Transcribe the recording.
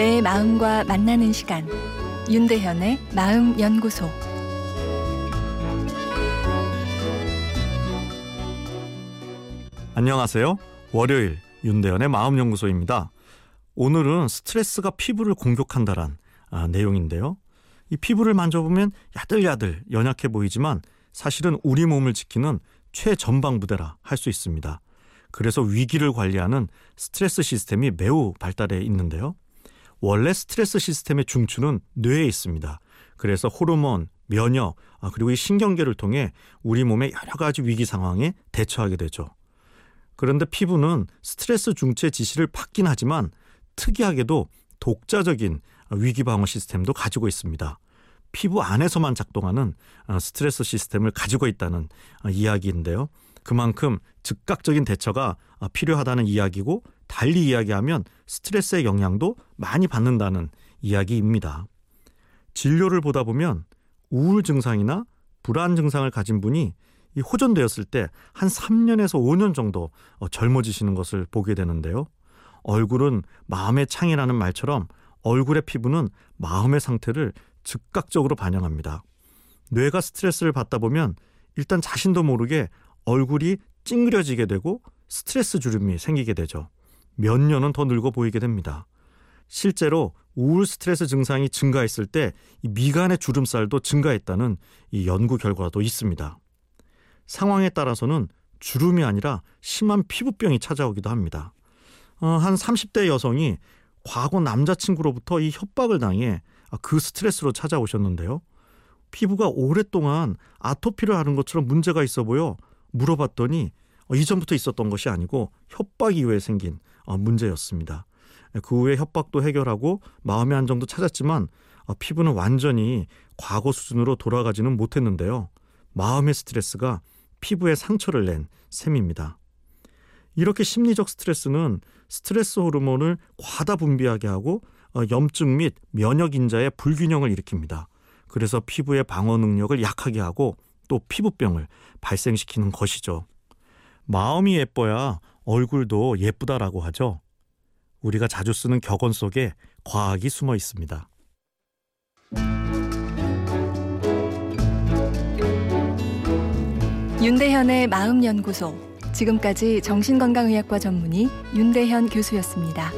내 마음과 만나는 시간 윤대현의 마음 연구소 안녕하세요. 월요일 윤대현의 마음 연구소입니다. 오늘은 스트레스가 피부를 공격한다란 아, 내용인데요. 이 피부를 만져보면 야들야들 연약해 보이지만 사실은 우리 몸을 지키는 최전방 부대라 할 수 있습니다. 그래서 위기를 관리하는 스트레스 시스템이 매우 발달해 있는데요. 원래 스트레스 시스템의 중추는 뇌에 있습니다. 그래서 호르몬, 면역, 아, 그리고 이 신경계를 통해 우리 몸의 여러 가지 위기 상황에 대처하게 되죠. 그런데 피부는 스트레스 중추의 지시를 받긴 하지만 특이하게도 독자적인 위기 방어 시스템도 가지고 있습니다. 피부 안에서만 작동하는 어, 스트레스 시스템을 가지고 있다는 어, 이야기인데요. 그만큼 즉각적인 대처가 어, 필요하다는 이야기고 달리 이야기하면 스트레스의 영향도 많이 받는다는 이야기입니다. 진료를 보다 보면 우울 증상이나 불안 증상을 가진 분이 이 호전되었을 때 한 3년에서 5년 정도 젊어지시는 것을 보게 되는데요. 얼굴은 마음의 창이라는 말처럼 얼굴의 피부는 마음의 상태를 즉각적으로 반영합니다. 뇌가 스트레스를 받다 보면 일단 자신도 모르게 얼굴이 찡그려지게 되고 스트레스 주름이 생기게 되죠. 몇 년은 더 늙어 보이게 됩니다. 실제로 우울 스트레스 증상이 증가했을 때 미간의 주름살도 증가했다는 이 연구 결과도 있습니다. 상황에 따라서는 주름이 아니라 심한 피부병이 찾아오기도 합니다. 어, 한 30대 여성이 과거 남자친구로부터 이 협박을 당해 그 스트레스로 찾아오셨는데요. 피부가 오랫동안 아토피를 하는 것처럼 문제가 있어 보여 물어봤더니 어, 이전부터 있었던 것이 아니고 협박 이후에 생긴 어, 문제였습니다. 그 후에 협박도 해결하고 마음의 안정도 찾았지만 어, 피부는 완전히 과거 수준으로 돌아가지는 못했는데요. 마음의 스트레스가 피부에 상처를 낸 셈입니다. 이렇게 심리적 스트레스는 스트레스 호르몬을 과다 분비하게 하고 염증 및 면역 인자의 불균형을 일으킵니다. 그래서 피부의 방어 능력을 약하게 하고 또 피부병을 발생시키는 것이죠. 마음이 예뻐야 얼굴도 예쁘다라고 하죠. 우리가 자주 쓰는 격언 속에 과학이 숨어 있습니다. 윤대현의 마음연구소. 지금까지 정신건강의학과 전문의 윤대현 교수였습니다.